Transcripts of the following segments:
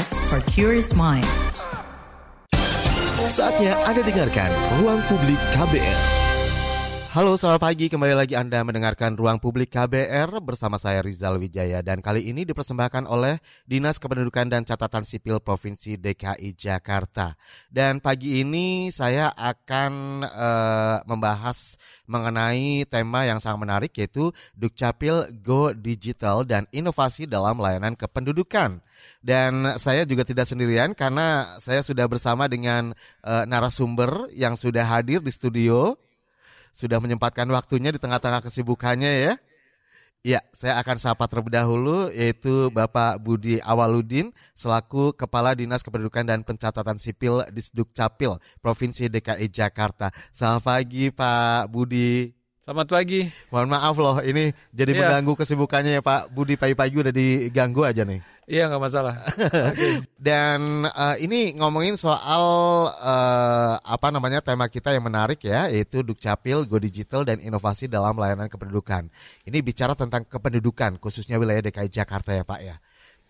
podcast for curious mind. Saatnya Anda dengarkan Ruang Publik KBR. Halo selamat pagi, kembali lagi Anda mendengarkan Ruang Publik KBR bersama saya Rizal Wijaya dan kali ini dipersembahkan oleh Dinas Kependudukan dan Catatan Sipil Provinsi DKI Jakarta. Dan pagi ini saya akan uh, membahas mengenai tema yang sangat menarik yaitu Dukcapil Go Digital dan Inovasi dalam Layanan Kependudukan. Dan saya juga tidak sendirian karena saya sudah bersama dengan uh, narasumber yang sudah hadir di studio sudah menyempatkan waktunya di tengah-tengah kesibukannya ya. Ya, saya akan sapa terlebih dahulu yaitu Bapak Budi Awaludin selaku Kepala Dinas Kependudukan dan Pencatatan Sipil di Capil Provinsi DKI Jakarta. Selamat pagi Pak Budi. Selamat pagi. Mohon maaf loh, ini jadi ya. mengganggu kesibukannya ya Pak Budi pagi-pagi udah diganggu aja nih. Iya nggak masalah. okay. Dan uh, ini ngomongin soal uh, apa namanya tema kita yang menarik ya, yaitu Dukcapil, Go Digital dan inovasi dalam layanan kependudukan. Ini bicara tentang kependudukan khususnya wilayah DKI Jakarta ya Pak ya.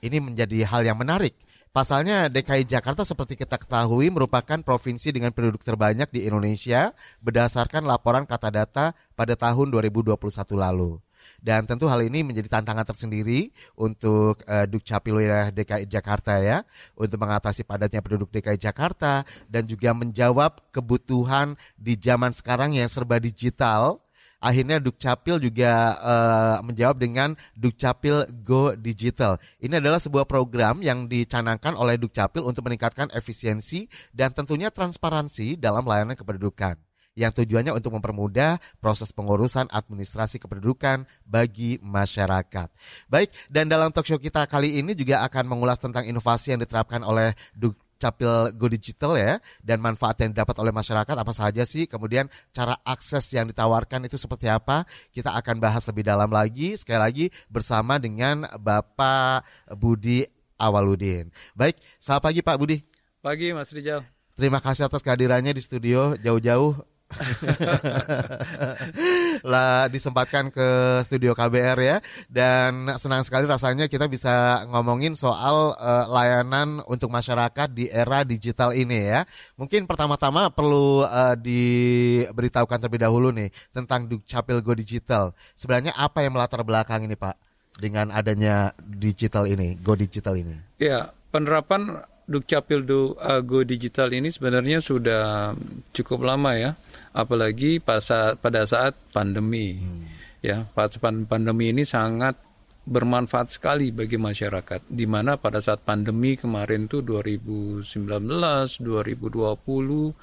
Ini menjadi hal yang menarik Pasalnya DKI Jakarta seperti kita ketahui merupakan provinsi dengan penduduk terbanyak di Indonesia berdasarkan laporan kata data pada tahun 2021 lalu. Dan tentu hal ini menjadi tantangan tersendiri untuk uh, Dukcapil wilayah DKI Jakarta ya, untuk mengatasi padatnya penduduk DKI Jakarta dan juga menjawab kebutuhan di zaman sekarang yang serba digital akhirnya Dukcapil juga uh, menjawab dengan Dukcapil Go Digital. Ini adalah sebuah program yang dicanangkan oleh Dukcapil untuk meningkatkan efisiensi dan tentunya transparansi dalam layanan kependudukan yang tujuannya untuk mempermudah proses pengurusan administrasi kependudukan bagi masyarakat. Baik, dan dalam talkshow kita kali ini juga akan mengulas tentang inovasi yang diterapkan oleh Duk Capil Go Digital ya dan manfaat yang didapat oleh masyarakat apa saja sih kemudian cara akses yang ditawarkan itu seperti apa kita akan bahas lebih dalam lagi sekali lagi bersama dengan Bapak Budi Awaludin. Baik, selamat pagi Pak Budi. Pagi Mas Rijal. Terima kasih atas kehadirannya di studio jauh-jauh lah disempatkan ke studio KBR ya dan senang sekali rasanya kita bisa ngomongin soal uh, layanan untuk masyarakat di era digital ini ya. Mungkin pertama-tama perlu uh, diberitahukan terlebih dahulu nih tentang Dukcapil Go Digital. Sebenarnya apa yang melatar belakang ini Pak dengan adanya digital ini, Go Digital ini? Ya, penerapan Dukcapil Do, uh, Go Digital ini sebenarnya sudah cukup lama ya, apalagi pada saat pandemi. Hmm. Ya, pada pandemi ini sangat bermanfaat sekali bagi masyarakat. Di mana pada saat pandemi kemarin tuh 2019, 2020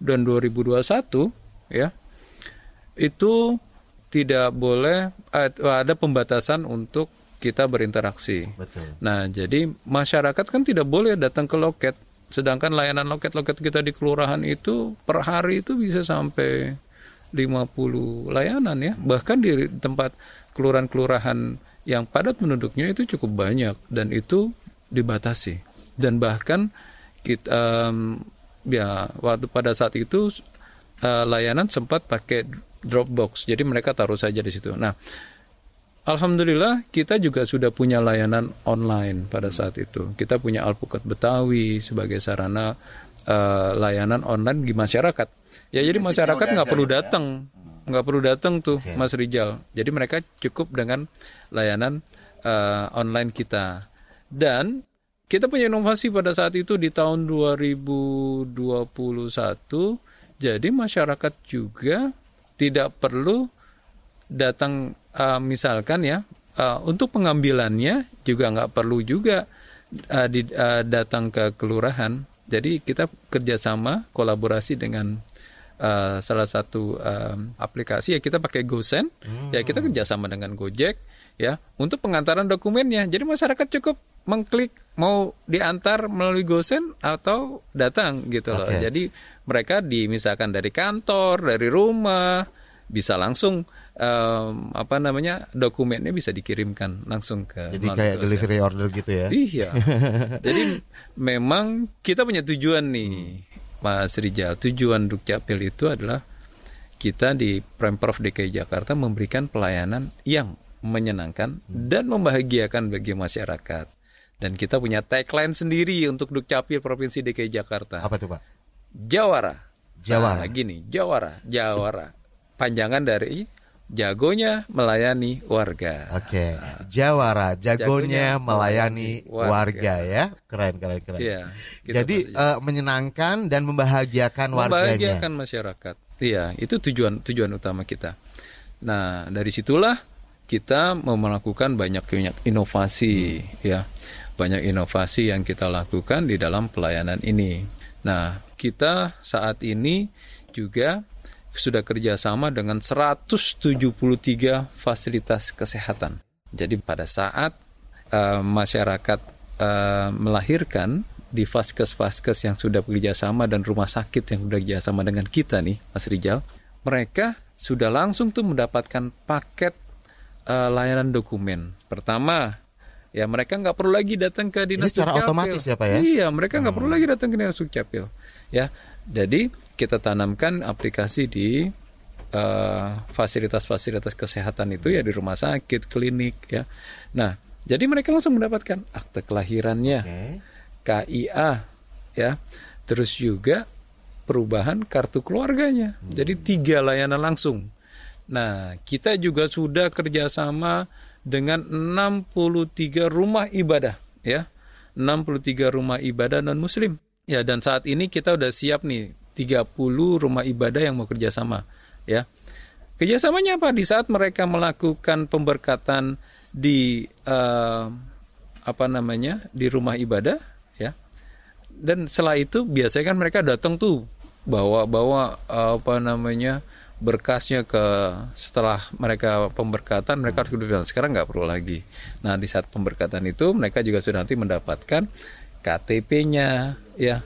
dan 2021 ya. Itu tidak boleh eh, ada pembatasan untuk kita berinteraksi. Betul. Nah, jadi masyarakat kan tidak boleh datang ke loket, sedangkan layanan loket-loket kita di kelurahan itu per hari itu bisa sampai 50 layanan ya. Bahkan di tempat kelurahan-kelurahan yang padat penduduknya itu cukup banyak dan itu dibatasi. Dan bahkan kita um, ya waktu pada saat itu uh, layanan sempat pakai Dropbox. Jadi mereka taruh saja di situ. Nah, Alhamdulillah kita juga sudah punya layanan online pada saat itu. Kita punya Alpukat Betawi sebagai sarana uh, layanan online di masyarakat. Ya jadi masyarakat nggak perlu ya? datang, nggak perlu datang tuh okay. Mas Rijal. Jadi mereka cukup dengan layanan uh, online kita. Dan kita punya inovasi pada saat itu di tahun 2021. Jadi masyarakat juga tidak perlu datang uh, misalkan ya uh, untuk pengambilannya juga nggak perlu juga uh, di, uh, datang ke kelurahan. Jadi kita kerjasama kolaborasi dengan uh, salah satu um, aplikasi ya kita pakai GoSend hmm. ya kita kerjasama dengan Gojek ya untuk pengantaran dokumennya. Jadi masyarakat cukup mengklik mau diantar melalui GoSend atau datang gitu loh. Okay. Jadi mereka di misalkan dari kantor, dari rumah bisa langsung um, apa namanya dokumennya bisa dikirimkan langsung ke jadi kayak delivery order gitu ya iya jadi memang kita punya tujuan nih Mas Rijal tujuan Dukcapil itu adalah kita di Pemprov DKI Jakarta memberikan pelayanan yang menyenangkan dan membahagiakan bagi masyarakat Dan kita punya tagline sendiri untuk Dukcapil Provinsi DKI Jakarta. Apa tuh Pak? Jawara. Jawara. Nah, gini, Jawara, Jawara. Panjangan dari jagonya melayani warga. Oke, Jawara, jagonya, Jagonya melayani warga. warga. ya. Keren, keren, keren. Iya, gitu Jadi eh, menyenangkan dan membahagiakan warganya. membahagiakan masyarakat. Iya, itu tujuan tujuan utama kita. Nah, dari situlah kita mau melakukan banyak banyak inovasi, ya, banyak inovasi yang kita lakukan di dalam pelayanan ini. Nah, kita saat ini juga sudah kerjasama dengan 173 fasilitas kesehatan. Jadi pada saat eh, masyarakat eh, melahirkan di vaskes-vaskes yang sudah bekerjasama dan rumah sakit yang sudah bekerjasama dengan kita nih, Mas Rijal, mereka sudah langsung tuh mendapatkan paket eh, layanan dokumen. Pertama, ya mereka nggak perlu lagi datang ke dinas secara Dukcapil. otomatis ya, Pak, ya? Iya, mereka nggak perlu lagi datang ke dinas Dukcapil. Ya, jadi kita tanamkan aplikasi di eh, fasilitas-fasilitas kesehatan itu ya di rumah sakit, klinik, ya. Nah, jadi mereka langsung mendapatkan akte kelahirannya. Oke. KIA ya terus juga perubahan kartu keluarganya jadi tiga layanan langsung nah kita juga sudah kerjasama dengan 63 rumah ibadah ya 63 rumah ibadah non muslim ya dan saat ini kita udah siap nih 30 rumah ibadah yang mau kerjasama ya. Kerjasamanya apa? Di saat mereka melakukan pemberkatan di eh, apa namanya di rumah ibadah ya. Dan setelah itu biasanya kan mereka datang tuh bawa bawa apa namanya berkasnya ke setelah mereka pemberkatan mereka harus kemudian sekarang nggak perlu lagi. Nah di saat pemberkatan itu mereka juga sudah nanti mendapatkan KTP-nya ya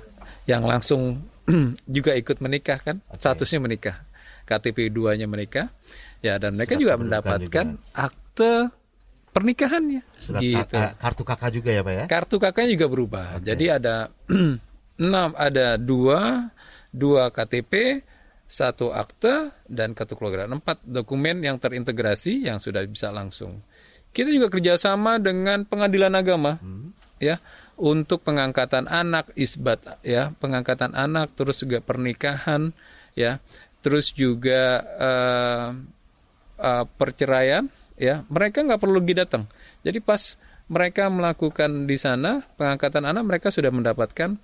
yang langsung juga ikut menikah kan? Statusnya menikah. KTP 2-nya menikah. Ya dan mereka Surat juga mendapatkan akte pernikahannya. Surat gitu. kartu kakak juga ya Pak ya? kartu kakaknya juga berubah. Jadi ada enam, ada dua, dua KTP, satu akte dan kartu keluarga. Empat dokumen yang terintegrasi yang sudah bisa langsung. Kita juga kerjasama dengan pengadilan agama, ya, untuk pengangkatan anak, isbat, ya, pengangkatan anak, terus juga pernikahan, ya, terus juga eh, eh, perceraian, ya, mereka nggak perlu lagi datang. Jadi pas mereka melakukan di sana pengangkatan anak, mereka sudah mendapatkan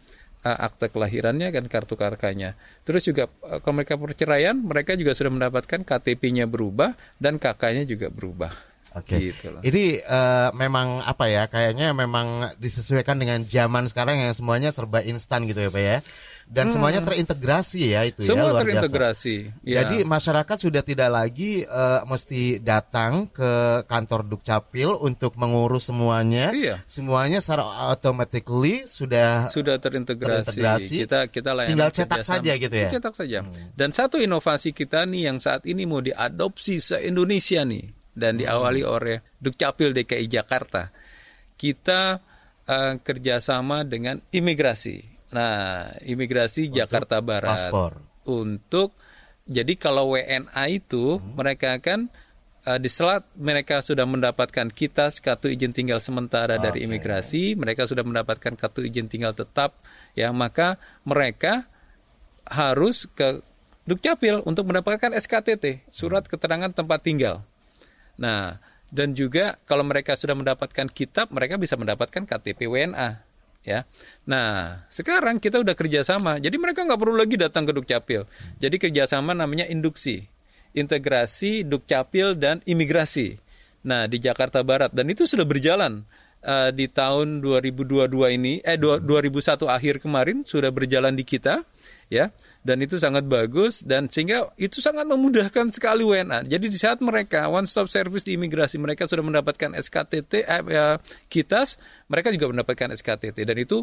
eh, akte kelahirannya dan kartu kakaknya. Terus juga eh, kalau mereka perceraian, mereka juga sudah mendapatkan KTP-nya berubah dan kakaknya juga berubah. Oke. Gitu loh. Ini eh, memang apa ya? Kayaknya memang disesuaikan dengan zaman sekarang yang semuanya serba instan gitu ya, Pak ya. Dan semuanya terintegrasi ya itu ya, Hmm. Semua luar biasa. terintegrasi. Ya. Jadi masyarakat sudah tidak lagi eh, mesti datang ke kantor Dukcapil untuk mengurus semuanya. Iya. Semuanya secara automatically sudah sudah terintegrasi. Terintegrasi. Kita kita layanan Tinggal cetak kerjasama. saja gitu ya? Cetak saja. Dan satu inovasi kita nih yang saat ini mau diadopsi se Indonesia nih dan diawali oleh Dukcapil DKI Jakarta. Kita eh, kerjasama dengan imigrasi. Nah, imigrasi Jakarta Barat paspor. untuk jadi kalau WNA itu mereka kan eh, di selat mereka sudah mendapatkan kitas kartu izin tinggal sementara dari imigrasi, mereka sudah mendapatkan kartu izin tinggal tetap ya, maka mereka harus ke Dukcapil untuk mendapatkan SKTT, surat keterangan tempat tinggal. Nah, dan juga kalau mereka sudah mendapatkan kitab, mereka bisa mendapatkan KTP WNA. Ya, nah sekarang kita udah kerjasama, jadi mereka nggak perlu lagi datang ke Dukcapil. Jadi kerjasama namanya induksi, integrasi Dukcapil dan imigrasi. Nah di Jakarta Barat dan itu sudah berjalan eh, di tahun 2022 ini, eh dua- 2001 akhir kemarin sudah berjalan di kita, ya dan itu sangat bagus dan sehingga itu sangat memudahkan sekali WNA. Jadi di saat mereka one stop service di imigrasi mereka sudah mendapatkan SKTT eh, ya, kitas, mereka juga mendapatkan SKTT dan itu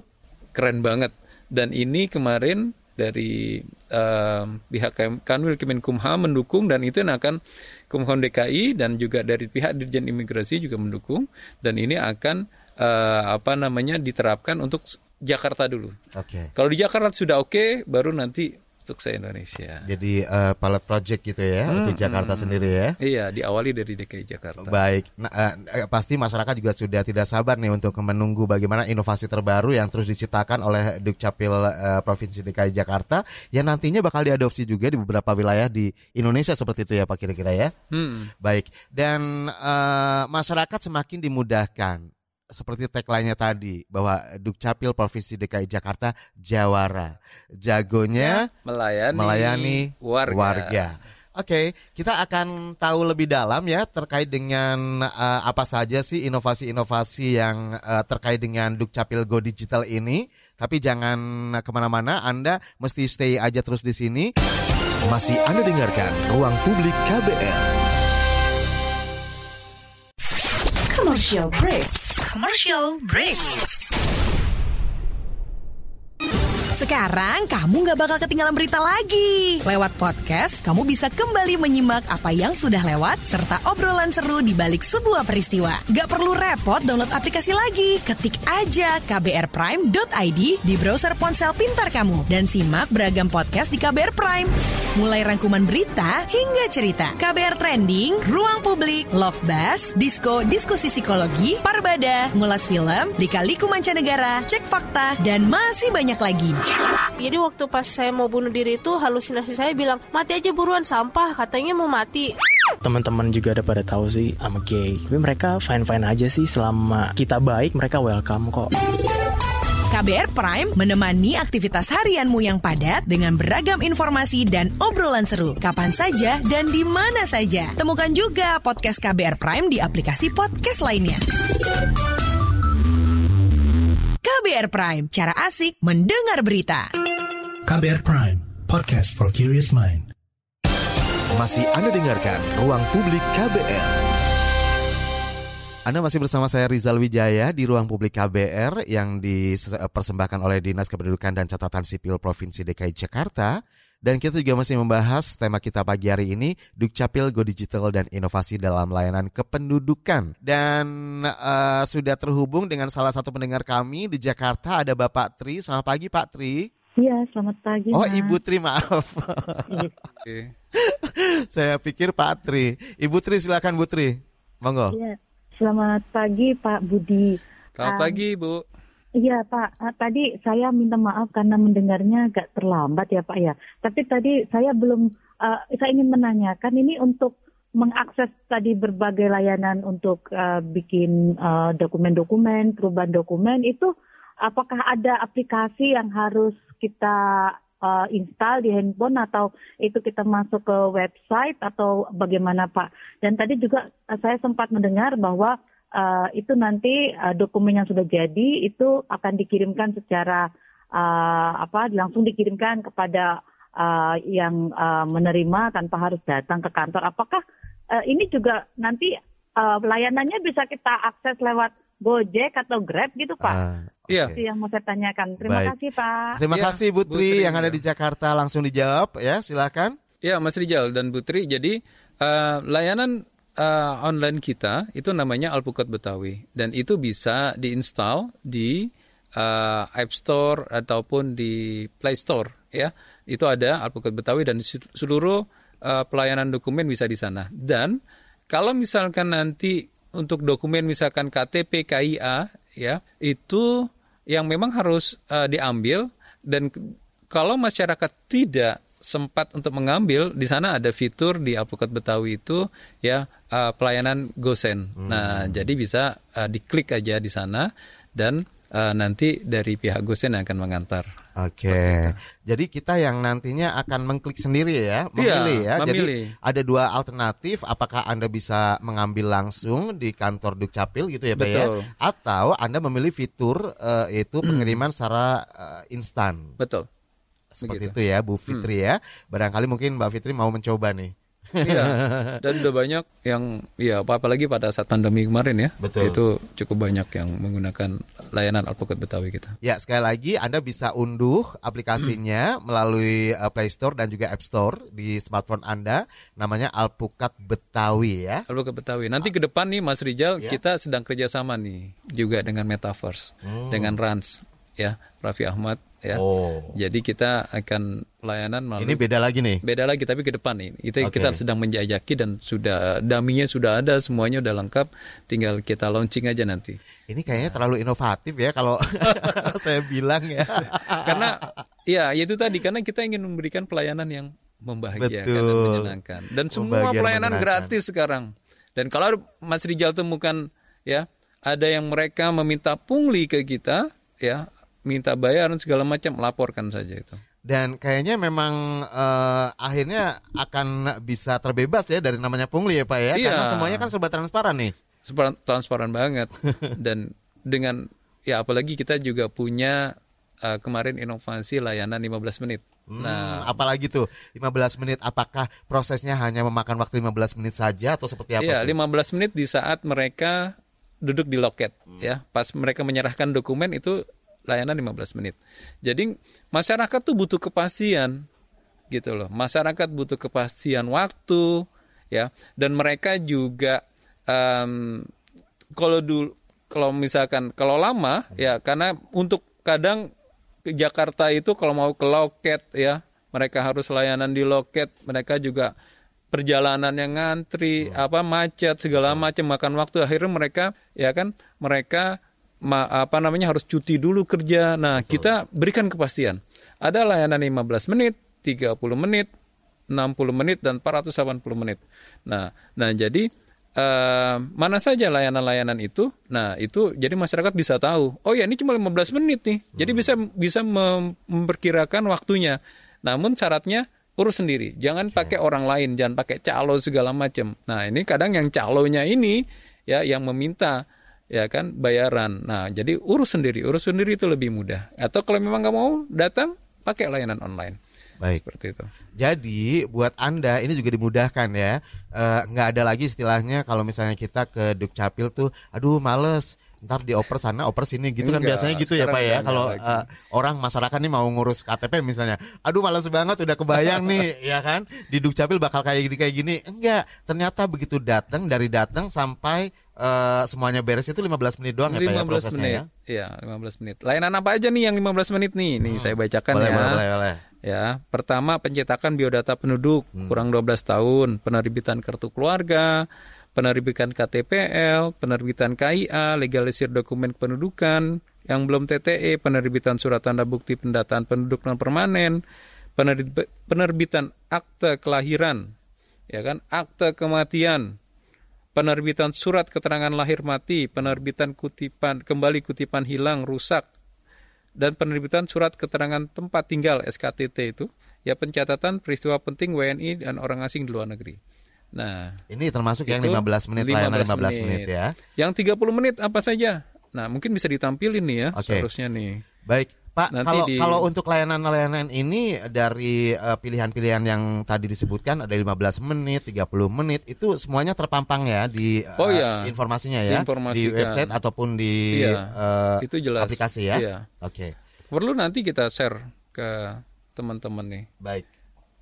keren banget. Dan ini kemarin dari eh, pihak Kanwil Kemenkumham mendukung dan itu yang akan Kumham DKI dan juga dari pihak Dirjen Imigrasi juga mendukung dan ini akan eh, apa namanya diterapkan untuk Jakarta dulu. Oke. Kalau di Jakarta sudah oke, baru nanti untuk se Indonesia. Jadi uh, pilot project gitu ya hmm, untuk Jakarta hmm, sendiri ya. Iya, diawali dari DKI Jakarta. Baik, nah, uh, pasti masyarakat juga sudah tidak sabar nih untuk menunggu bagaimana inovasi terbaru yang terus diciptakan oleh Dukcapil uh, Provinsi DKI Jakarta yang nantinya bakal diadopsi juga di beberapa wilayah di Indonesia seperti itu ya Pak kira-kira ya. Hmm. Baik, dan uh, masyarakat semakin dimudahkan seperti tagline-nya tadi bahwa Dukcapil Provinsi DKI Jakarta Jawara. Jagonya ya, melayani, melayani warga. warga. Oke, okay, kita akan tahu lebih dalam ya terkait dengan uh, apa saja sih inovasi-inovasi yang uh, terkait dengan Dukcapil Go Digital ini. Tapi jangan ke mana-mana, Anda mesti stay aja terus di sini. Masih Anda dengarkan Ruang Publik KBR. Commercial break commercial break. Sekarang kamu nggak bakal ketinggalan berita lagi. Lewat podcast, kamu bisa kembali menyimak apa yang sudah lewat serta obrolan seru di balik sebuah peristiwa. Gak perlu repot download aplikasi lagi. Ketik aja kbrprime.id di browser ponsel pintar kamu dan simak beragam podcast di KBR Prime. Mulai rangkuman berita hingga cerita. KBR Trending, Ruang Publik, Love Bus, Disco, Diskusi Psikologi, Parbada, Ngulas Film, Lika-Liku Mancanegara, Cek Fakta, dan masih banyak lagi. Jadi waktu pas saya mau bunuh diri itu halusinasi saya bilang mati aja buruan sampah katanya mau mati. Teman-teman juga ada pada tahu sih I'm gay. Tapi mereka fine-fine aja sih selama kita baik mereka welcome kok. KBR Prime menemani aktivitas harianmu yang padat dengan beragam informasi dan obrolan seru. Kapan saja dan di mana saja. Temukan juga podcast KBR Prime di aplikasi podcast lainnya. KBR Prime, cara asik mendengar berita. KBR Prime, podcast for curious mind. Masih Anda dengarkan Ruang Publik KBR. Anda masih bersama saya Rizal Wijaya di ruang publik KBR yang dipersembahkan oleh Dinas Kependudukan dan Catatan Sipil Provinsi DKI Jakarta dan kita juga masih membahas tema kita pagi hari ini, Dukcapil Go Digital dan Inovasi dalam Layanan Kependudukan. Dan uh, sudah terhubung dengan salah satu pendengar kami di Jakarta, ada Bapak Tri. Selamat pagi Pak Tri. Iya, selamat pagi. Oh, mas. Ibu Tri, maaf. Iya. Saya pikir Pak Tri. Ibu Tri, silakan Bu Tri. Monggo. Iya, selamat pagi Pak Budi. Selamat um, pagi, Bu. Iya Pak, ah, tadi saya minta maaf karena mendengarnya agak terlambat ya Pak ya. Tapi tadi saya belum, uh, saya ingin menanyakan ini untuk mengakses tadi berbagai layanan untuk uh, bikin dokumen-dokumen, uh, perubahan dokumen itu apakah ada aplikasi yang harus kita uh, install di handphone atau itu kita masuk ke website atau bagaimana Pak? Dan tadi juga saya sempat mendengar bahwa uh, itu nanti uh, dokumen yang sudah jadi itu akan dikirimkan secara uh, apa langsung dikirimkan kepada uh, yang uh, menerima tanpa harus datang ke kantor. Apakah uh, ini juga nanti uh, layanannya bisa kita akses lewat Gojek atau Grab gitu Pak? Uh, Iya. Itu yang mau saya tanyakan. Terima Baik. kasih Pak. Terima ya, kasih Putri yang ada di Jakarta langsung dijawab ya silakan. Ya Mas Rijal dan Putri. Jadi uh, layanan uh, online kita itu namanya Alpukat Betawi dan itu bisa diinstal di uh, App Store ataupun di Play Store ya. Itu ada Alpukat Betawi dan seluruh uh, pelayanan dokumen bisa di sana. Dan kalau misalkan nanti untuk dokumen misalkan KTP KIA ya, itu yang memang harus uh, diambil dan kalau masyarakat tidak sempat untuk mengambil di sana ada fitur di Alpukat Betawi itu ya uh, pelayanan gosen. Hmm. Nah, jadi bisa uh, diklik aja di sana dan uh, nanti dari pihak gosen yang akan mengantar. Oke. Okay. Jadi kita yang nantinya akan mengklik sendiri ya, memilih ya. ya. Memilih. Jadi ada dua alternatif, apakah Anda bisa mengambil langsung di kantor Dukcapil gitu ya, Pak ya? Atau Anda memilih fitur uh, yaitu pengiriman secara uh, instan. Betul. Seperti Begitu. itu ya Bu Fitri hmm. ya. Barangkali mungkin Mbak Fitri mau mencoba nih. Iya. Dan udah banyak yang ya apalagi pada saat pandemi kemarin ya. Betul. Itu cukup banyak yang menggunakan layanan Alpukat Betawi kita. Ya, sekali lagi Anda bisa unduh aplikasinya hmm. melalui uh, Play Store dan juga App Store di smartphone Anda namanya Alpukat Betawi ya. Alpukat Betawi. Nanti ke depan nih Mas Rijal ya. kita sedang kerjasama nih juga dengan Metaverse, hmm. dengan Rans ya Raffi Ahmad ya. Oh. Jadi kita akan pelayanan melalui Ini beda lagi nih. beda lagi tapi ke depan nih. Kita Oke. kita sedang menjajaki dan sudah daminya sudah ada, semuanya udah lengkap, tinggal kita launching aja nanti. Ini kayaknya terlalu inovatif ya kalau saya bilang ya. Karena ya itu tadi karena kita ingin memberikan pelayanan yang membahagiakan dan Betul. menyenangkan. Dan semua pelayanan gratis sekarang. Dan kalau Mas Rijal temukan ya ada yang mereka meminta pungli ke kita ya minta bayaran segala macam laporkan saja itu. Dan kayaknya memang eh, akhirnya akan bisa terbebas ya dari namanya pungli ya Pak ya. Iya. Karena semuanya kan serba transparan nih. Separ- transparan banget dan dengan ya apalagi kita juga punya uh, kemarin inovasi layanan 15 menit. Hmm, Nah, apalagi tuh 15 menit apakah prosesnya hanya memakan waktu 15 menit saja atau seperti apa iya sih? 15 menit di saat mereka duduk di loket ya. Pas mereka menyerahkan dokumen itu layanan 15 menit. Jadi masyarakat tuh butuh kepastian gitu loh. Masyarakat butuh kepastian waktu ya dan mereka juga em, kalau dulu kalau misalkan kalau lama ya karena untuk kadang ke Jakarta itu kalau mau ke loket ya mereka harus layanan di loket mereka juga perjalanan yang ngantri apa macet segala macam makan waktu akhirnya mereka ya kan mereka apa namanya harus cuti dulu kerja. Nah kita berikan kepastian. Ada layanan 15 menit 30 menit 60 menit dan 480 menit. Nah nah jadi eh, mana saja layanan-layanan itu? Nah itu jadi masyarakat bisa tahu oh ya ini cuma 15 menit nih. Jadi bisa bisa mem- memperkirakan waktunya. Namun syaratnya urus sendiri. Jangan pakai orang lain jangan pakai calo segala macam. Nah ini kadang yang calonya ini ya yang meminta ya kan? Bayaran. Nah jadi urus sendiri. Urus sendiri itu lebih mudah. Atau kalau memang nggak mau datang pakai layanan online. Baik. seperti itu. Jadi buat anda ini juga dimudahkan ya, Eh, nggak ada lagi istilahnya kalau misalnya kita ke Dukcapil tuh, aduh males, ntar dioper sana, oper sini. Gitu kan Enggak, biasanya gitu ya pak ya. Kalau eh, orang masyarakat nih mau ngurus KTP misalnya, aduh males banget udah kebayang nih. Ya kan? Di Dukcapil bakal kayak gini kayak gini. Enggak, ternyata begitu datang dari datang sampai eh, semuanya beres itu 15 menit doang ya pak ya 15 prosesnya menit. ya. Iya, 15 menit. Layanan apa aja nih yang 15 menit nih? Nih saya bacakan Boleh, ya. boleh, boleh, boleh. Ya, pertama pencetakan biodata penduduk kurang 12 tahun, penerbitan kartu keluarga, penerbitan KTPL, penerbitan KIA, legalisir dokumen kependudukan yang belum TTE, penerbitan surat tanda bukti pendataan penduduk non permanen, penerbi- penerbitan akte kelahiran, ya kan, akte kematian, penerbitan surat keterangan lahir mati, penerbitan kutipan kembali kutipan hilang rusak, dan penerbitan surat keterangan tempat tinggal SKTT itu ya pencatatan peristiwa penting WNI dan orang asing di luar negeri. Nah, Ini termasuk yang itu 15 menit layanan 15 menit ya. Yang 30 menit apa saja? Nah, mungkin bisa ditampilin nih ya Oke. seharusnya nih. Baik, Pak. Nanti Kalau di- kalau untuk layanan-layanan ini dari eh, pilihan-pilihan yang tadi disebutkan ada 15 menit, 30 menit itu semuanya terpampang ya di eh, Oh, iya. informasinya ya di website ataupun di Iya, eh, itu jelas. aplikasi ya. Iya. Oke, Perlu nanti kita share ke teman-teman nih. baik.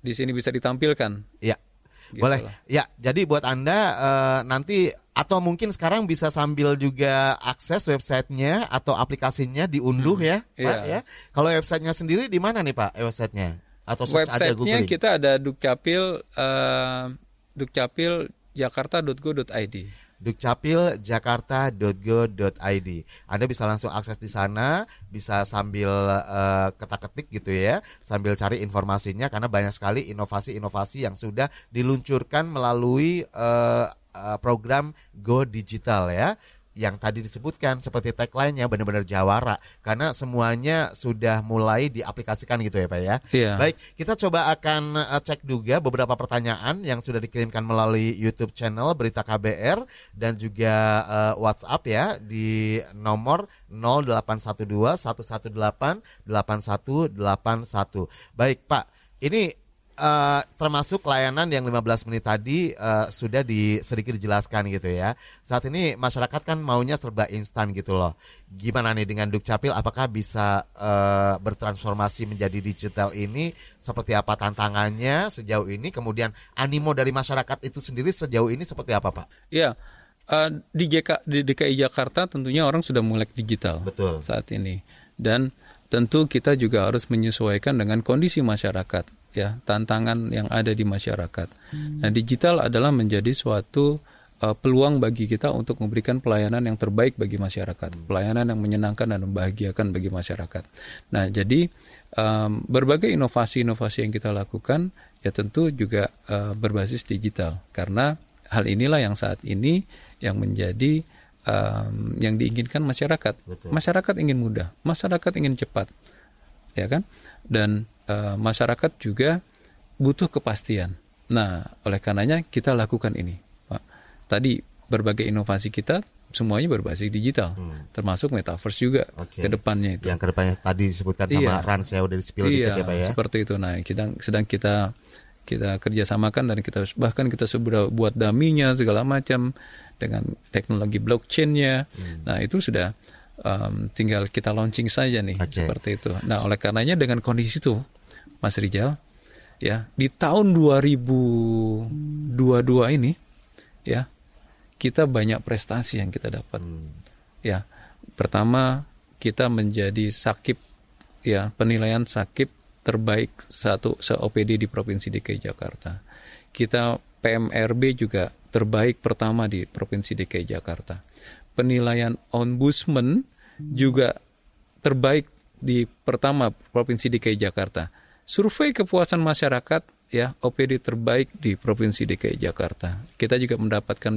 Di sini bisa ditampilkan. Ya. Gitu Boleh. lah. Ya, jadi buat Anda eh, nanti atau mungkin sekarang bisa sambil juga akses websitenya atau aplikasinya diunduh ya, Pak Iya. ya. Kalau websitenya sendiri di mana nih Pak? eh, Websitenya atau search aja Websitenya googling? kita ada Dukcapil eh, dukcapiljakarta.go.id. dukcapiljakarta.go.id. Anda bisa langsung akses di sana, bisa sambil eh, ketak-ketik gitu ya, sambil cari informasinya karena banyak sekali inovasi-inovasi yang sudah diluncurkan melalui eh, eh, program Go Digital ya. Yang tadi disebutkan seperti tagline-nya benar-benar jawara karena semuanya sudah mulai diaplikasikan gitu ya Pak ya. Iya. Baik, kita coba akan eh, cek juga beberapa pertanyaan yang sudah dikirimkan melalui YouTube channel Berita KBR dan juga eh, WhatsApp ya di nomor 0812 118 8181. Baik, Pak. Ini eh, termasuk layanan yang 15 menit tadi eh, sudah di sedikit dijelaskan gitu ya. Saat ini masyarakat kan maunya serba instan gitu loh. Gimana nih dengan Dukcapil apakah bisa eh, bertransformasi menjadi digital ini seperti apa tantangannya sejauh ini kemudian animo dari masyarakat itu sendiri sejauh ini seperti apa, Pak? Ya, eh, di, JK, di DKI Jakarta tentunya orang sudah mulai digital Betul. saat ini. dan tentu kita juga harus menyesuaikan dengan kondisi masyarakat ya tantangan yang ada di masyarakat. Nah digital adalah menjadi suatu uh, peluang bagi kita untuk memberikan pelayanan yang terbaik bagi masyarakat, pelayanan yang menyenangkan dan membahagiakan bagi masyarakat. Nah jadi um, berbagai inovasi-inovasi yang kita lakukan ya tentu juga uh, berbasis digital karena hal inilah yang saat ini yang menjadi um, yang diinginkan masyarakat. Betul. Masyarakat ingin mudah, masyarakat ingin cepat, ya kan? Dan uh, masyarakat juga butuh kepastian. Nah, oleh karenanya kita lakukan ini, Pak. Tadi berbagai inovasi kita semuanya berbasis digital, hmm. termasuk metaverse juga okay. ke depannya itu. Yang ke depannya tadi disebutkan sama iya. Rans ya udah di spill iya, ya Pak ya. seperti itu. Nah, kita sedang kita kita kerjasamakan dan kita bahkan kita sudah buat daminya segala macam dengan teknologi blockchainnya. Hmm. Nah itu sudah um, tinggal kita launching saja nih okay. seperti itu. Nah oleh karenanya dengan kondisi itu, Mas Rijal, ya di tahun 2022 ini, ya kita banyak prestasi yang kita dapat. Hmm. Ya pertama kita menjadi sakit ya penilaian sakit terbaik satu se OPD di provinsi DKI Jakarta. Kita PMRB juga terbaik pertama di Provinsi DKI Jakarta. Penilaian ombudsman juga terbaik di pertama Provinsi DKI Jakarta. Survei kepuasan masyarakat ya OPD terbaik di Provinsi DKI Jakarta. Kita juga mendapatkan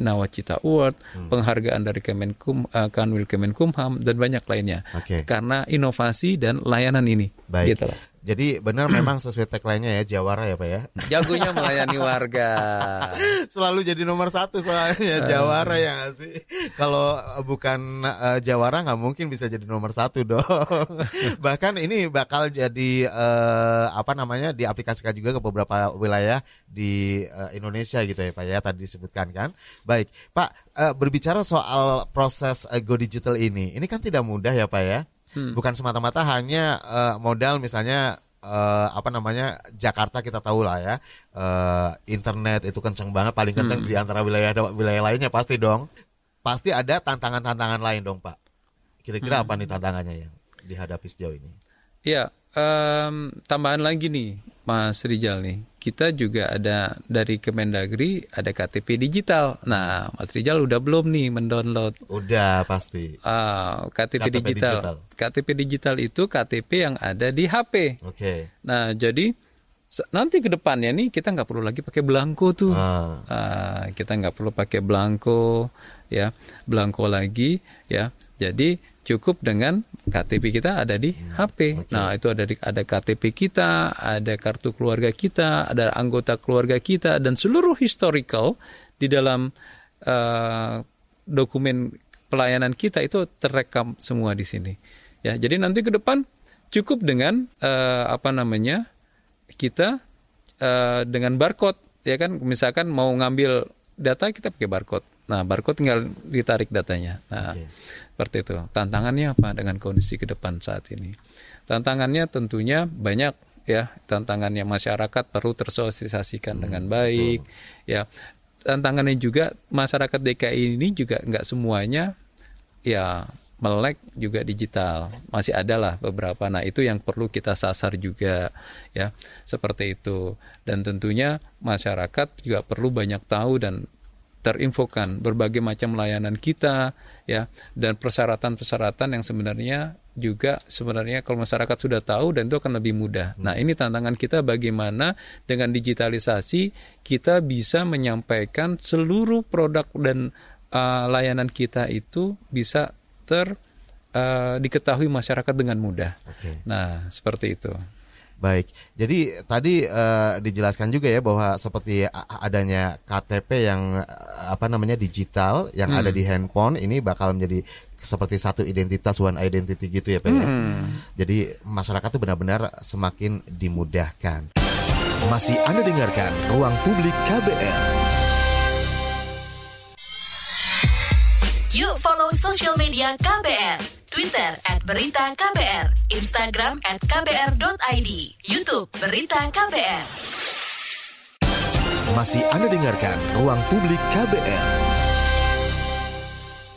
Nawacita Award, hmm. penghargaan dari Kemenkum, uh, Kanwil Kemenkumham dan banyak lainnya. Okay. Karena inovasi dan layanan ini. Baik. Gitu jadi benar memang sesuai tagline-nya ya Jawara ya Pak ya. Jagonya melayani warga. Selalu jadi nomor satu soalnya Jawara ya gak sih. Kalau bukan uh, Jawara nggak mungkin bisa jadi nomor satu dong. Bahkan ini bakal jadi uh, apa namanya diaplikasikan juga ke beberapa wilayah di uh, Indonesia gitu ya Pak ya tadi disebutkan kan. Baik Pak uh, berbicara soal proses uh, Go Digital ini, ini kan tidak mudah ya Pak ya hmm. bukan semata-mata hanya uh, modal misalnya uh, apa namanya Jakarta kita tahu lah ya uh, internet itu kenceng banget paling kenceng hmm. di antara wilayah wilayah lainnya pasti dong pasti ada tantangan-tantangan lain dong pak kira-kira hmm. apa nih tantangannya yang dihadapi sejauh ini ya um, tambahan lagi nih Mas Rijal nih kita juga ada dari Kemendagri ada KTP digital. Nah, Mas Rijal udah belum nih mendownload? Udah pasti. Uh, KTP, KTP digital. digital. KTP digital itu KTP yang ada di HP. Oke. Okay. Nah, jadi nanti ke depannya nih kita nggak perlu lagi pakai belangko tuh. Ah. Uh, kita nggak perlu pakai belangko, ya, belangko lagi, ya. Jadi cukup dengan KTP kita ada di HP. Okay. Nah, itu ada di, ada KTP kita, ada kartu keluarga kita, ada anggota keluarga kita dan seluruh historical di dalam uh, dokumen pelayanan kita itu terekam semua di sini. Ya, jadi nanti ke depan cukup dengan uh, apa namanya? kita uh, dengan barcode ya kan misalkan mau ngambil data kita pakai barcode. Nah, barcode tinggal ditarik datanya. Nah, okay seperti itu. Tantangannya apa dengan kondisi ke depan saat ini? Tantangannya tentunya banyak ya. Tantangannya masyarakat perlu tersosialisasikan hmm, dengan baik ya. Tantangannya juga masyarakat DKI ini juga nggak semuanya ya melek juga digital masih ada lah beberapa nah itu yang perlu kita sasar juga ya seperti itu dan tentunya masyarakat juga perlu banyak tahu dan terinfokan berbagai macam layanan kita ya dan persyaratan-persyaratan yang sebenarnya juga sebenarnya kalau masyarakat sudah tahu dan itu akan lebih mudah. Nah, ini tantangan kita bagaimana dengan digitalisasi kita bisa menyampaikan seluruh produk dan uh, layanan kita itu bisa ter uh, diketahui masyarakat dengan mudah. Okay. Nah, seperti itu. Baik, jadi tadi uh, dijelaskan juga ya bahwa seperti adanya KTP yang apa namanya digital yang hmm. ada di handphone ini bakal menjadi seperti satu identitas one identity gitu ya Pak ya. Hmm. Jadi masyarakat itu benar-benar semakin dimudahkan. Masih Anda dengarkan Ruang Publik KBR. Yuk follow sosial media KBR Twitter at Berita KBR, Instagram at KBR.id, Youtube Berita KBR. Masih Anda dengarkan Ruang Publik KBR.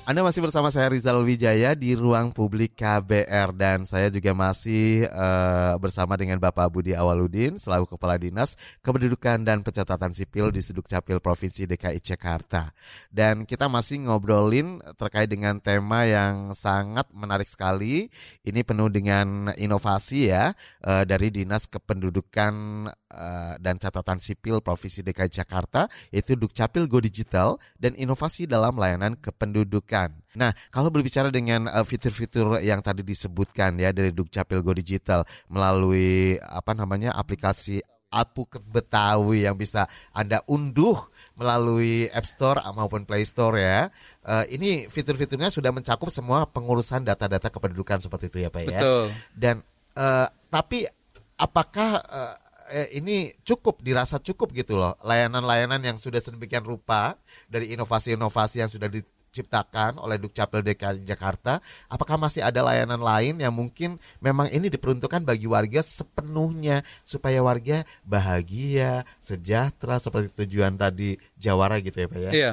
Anda masih bersama saya Rizal Wijaya di ruang publik KBR dan saya juga masih uh, bersama dengan Bapak Budi Awaludin selaku Kepala Dinas Kependudukan dan Pencatatan Sipil di Capil Provinsi DKI Jakarta. Dan kita masih ngobrolin terkait dengan tema yang sangat menarik sekali. Ini penuh dengan inovasi ya uh, dari Dinas Kependudukan uh, dan Catatan Sipil Provinsi DKI Jakarta yaitu Dukcapil Go Digital dan inovasi dalam layanan kependudukan Nah, kalau berbicara dengan uh, fitur-fitur yang tadi disebutkan ya dari Dukcapil Go Digital melalui apa namanya aplikasi Alpukat Betawi yang bisa Anda unduh melalui App Store maupun Play Store ya. Uh, ini fitur-fiturnya sudah mencakup semua pengurusan data-data kependudukan seperti itu ya Pak ya. Betul. Dan uh, tapi apakah uh, ini cukup dirasa cukup gitu loh layanan-layanan yang sudah sedemikian rupa dari inovasi-inovasi yang sudah di diciptakan oleh Dukcapil DKI Jakarta, apakah masih ada layanan lain yang mungkin memang ini diperuntukkan bagi warga sepenuhnya supaya warga bahagia, sejahtera seperti tujuan tadi Jawara gitu ya Pak ya? Iya.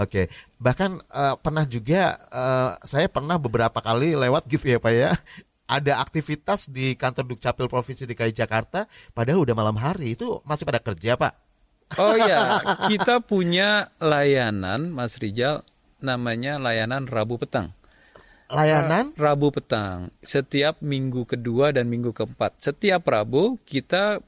Oke, bahkan uh, pernah juga uh, saya pernah beberapa kali lewat gitu ya Pak ya, ada aktivitas di kantor Dukcapil Provinsi DKI Jakarta padahal udah malam hari itu masih pada kerja Pak. Oh iya, kita punya layanan Mas Rijal namanya layanan Rabu petang. Layanan Rabu petang setiap minggu kedua dan minggu keempat. Setiap Rabu kita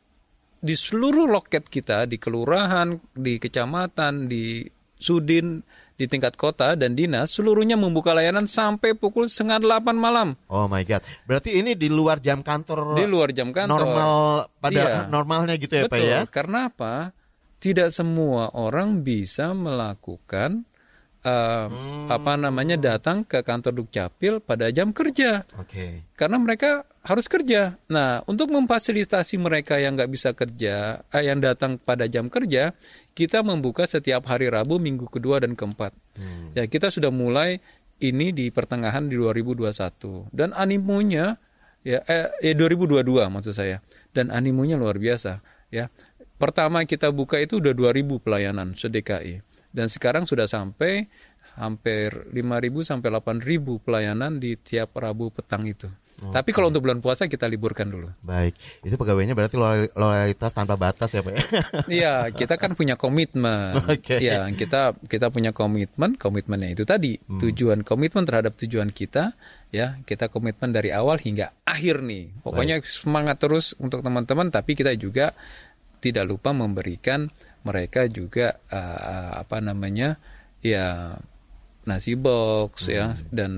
di seluruh loket kita di kelurahan, di kecamatan, di sudin, di tingkat kota dan dinas seluruhnya membuka layanan sampai pukul setengah delapan malam. Oh my god, berarti ini di luar jam kantor? Di luar jam kantor. Normal pada iya. normalnya gitu ya Betul, pak ya? Karena apa? Tidak semua orang bisa melakukan uh, hmm. apa namanya datang ke kantor Dukcapil pada jam kerja. Oke. Okay. Karena mereka harus kerja. Nah, untuk memfasilitasi mereka yang nggak bisa kerja, eh, yang datang pada jam kerja, kita membuka setiap hari Rabu, Minggu kedua dan keempat. Hmm. Ya, kita sudah mulai ini di pertengahan di 2021 dan animonya ya eh, eh 2022 maksud saya dan animonya luar biasa ya. Pertama kita buka itu udah 2000 pelayanan sedekai dan sekarang sudah sampai hampir 5.000 sampai 8.000 pelayanan di tiap Rabu petang itu. Okay. Tapi kalau untuk bulan puasa kita liburkan dulu. Baik, itu pegawainya berarti loyalitas tanpa batas ya pak? Ya? Iya, kita kan punya komitmen. Okay. Ya, kita kita punya komitmen. Komitmennya itu tadi hmm. tujuan komitmen terhadap tujuan kita. Ya, kita komitmen dari awal hingga akhir nih. Pokoknya Baik. semangat terus untuk teman-teman. Tapi kita juga tidak lupa memberikan mereka juga uh, apa namanya ya nasi box ya, hmm. ya dan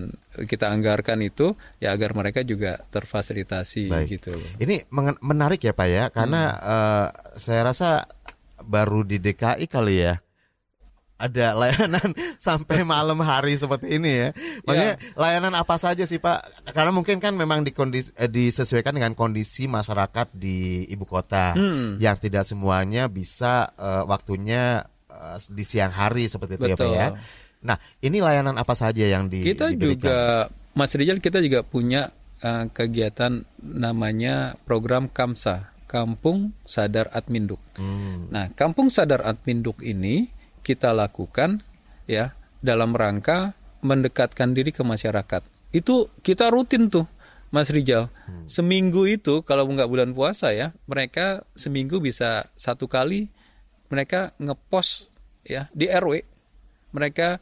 kita anggarkan itu ya agar mereka juga terfasilitasi Baik. gitu. Ini menarik ya Pak ya karena hmm. uh, saya rasa baru di DKI kali ya ada layanan sampai malam hari seperti ini ya. Makanya ya. layanan apa saja sih Pak? Karena mungkin kan memang dikondis, eh, disesuaikan dengan kondisi masyarakat di ibu kota hmm. yang tidak semuanya bisa uh, waktunya uh, di siang hari seperti itu Betul. ya Pak ya. Nah, ini layanan apa saja yang di Kita diberikan? juga Mas Rijal kita juga punya uh, kegiatan namanya program Kamsa, Kampung Sadar Adminduk. Hmm. Nah, Kampung Sadar Adminduk ini kita lakukan ya dalam rangka mendekatkan diri ke masyarakat. Itu kita rutin tuh, Mas Rijal. Hmm. Seminggu itu kalau nggak bulan puasa ya, mereka seminggu bisa satu kali mereka ngepost ya di RW. Mereka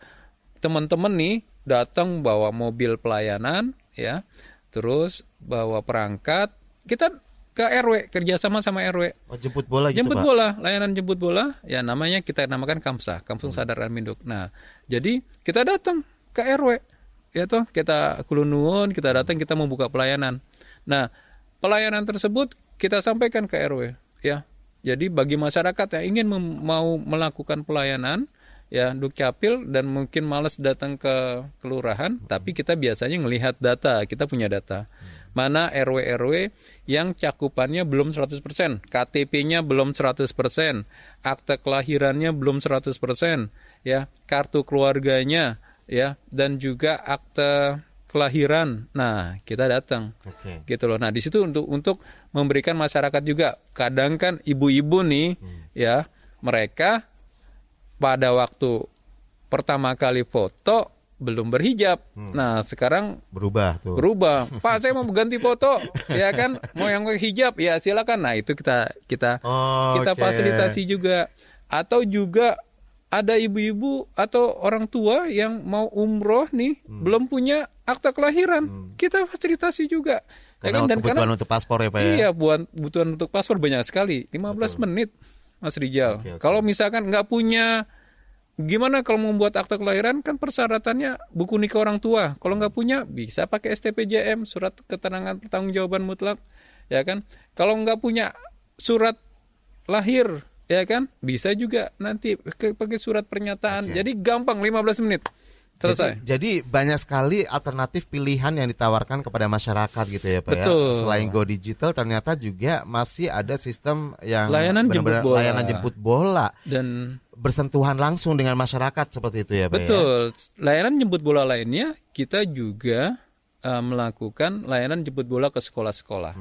teman-teman nih datang bawa mobil pelayanan ya, terus bawa perangkat. Kita ke RW kerjasama sama RW. Oh, jemput bola gitu Jemput Pak? bola, layanan jemput bola. Ya namanya kita namakan Kamsa, Kampung hmm. Sadar Minduk. Nah, jadi kita datang ke RW, ya toh kita kulunun, kita datang kita membuka pelayanan. Nah, pelayanan tersebut kita sampaikan ke RW, ya. Jadi bagi masyarakat yang ingin mau melakukan pelayanan, ya dukcapil dan mungkin males datang ke kelurahan, hmm. tapi kita biasanya melihat data, kita punya data. Hmm mana RW-RW yang cakupannya belum 100%, KTP-nya belum 100%, akte kelahirannya belum 100%, ya, kartu keluarganya, ya, dan juga akte kelahiran. Nah, kita datang. Okay. Gitu loh. Nah, di situ untuk untuk memberikan masyarakat juga. Kadang kan ibu-ibu nih hmm. ya, mereka pada waktu pertama kali foto belum berhijab. Nah, sekarang Berubah tuh. berubah. Pak, saya mau ganti foto, ya kan? Mau yang hijab, ya silakan. Nah, itu kita kita Oh, kita oke. fasilitasi juga. Atau juga ada ibu-ibu atau orang tua yang mau umroh nih, Hmm. belum punya akta kelahiran, kita fasilitasi juga. Ya Karena kan? Dan kebutuhan untuk paspor ya Pak ya. Iya, buat kebutuhan untuk paspor banyak sekali. 15 menit, Mas Rijal. Oke, oke. Kalau misalkan nggak punya, gimana kalau membuat akta kelahiran kan persyaratannya buku nikah orang tua. Kalau nggak punya, bisa pakai STPJM, surat keterangan pertanggungjawaban mutlak, ya kan. Kalau nggak punya surat lahir, ya kan, bisa juga nanti pakai surat pernyataan. Jadi gampang, 15 menit. Selesai. Jadi, jadi banyak sekali alternatif pilihan yang ditawarkan kepada masyarakat gitu ya Pak Betul. ya. Selain Go Digital ternyata juga masih ada sistem yang Layanan jemput bola. layanan jemput bola Dan bersentuhan langsung dengan masyarakat seperti itu ya Pak ya. Betul. Layanan jemput bola lainnya kita juga uh, melakukan layanan jemput bola ke sekolah-sekolah.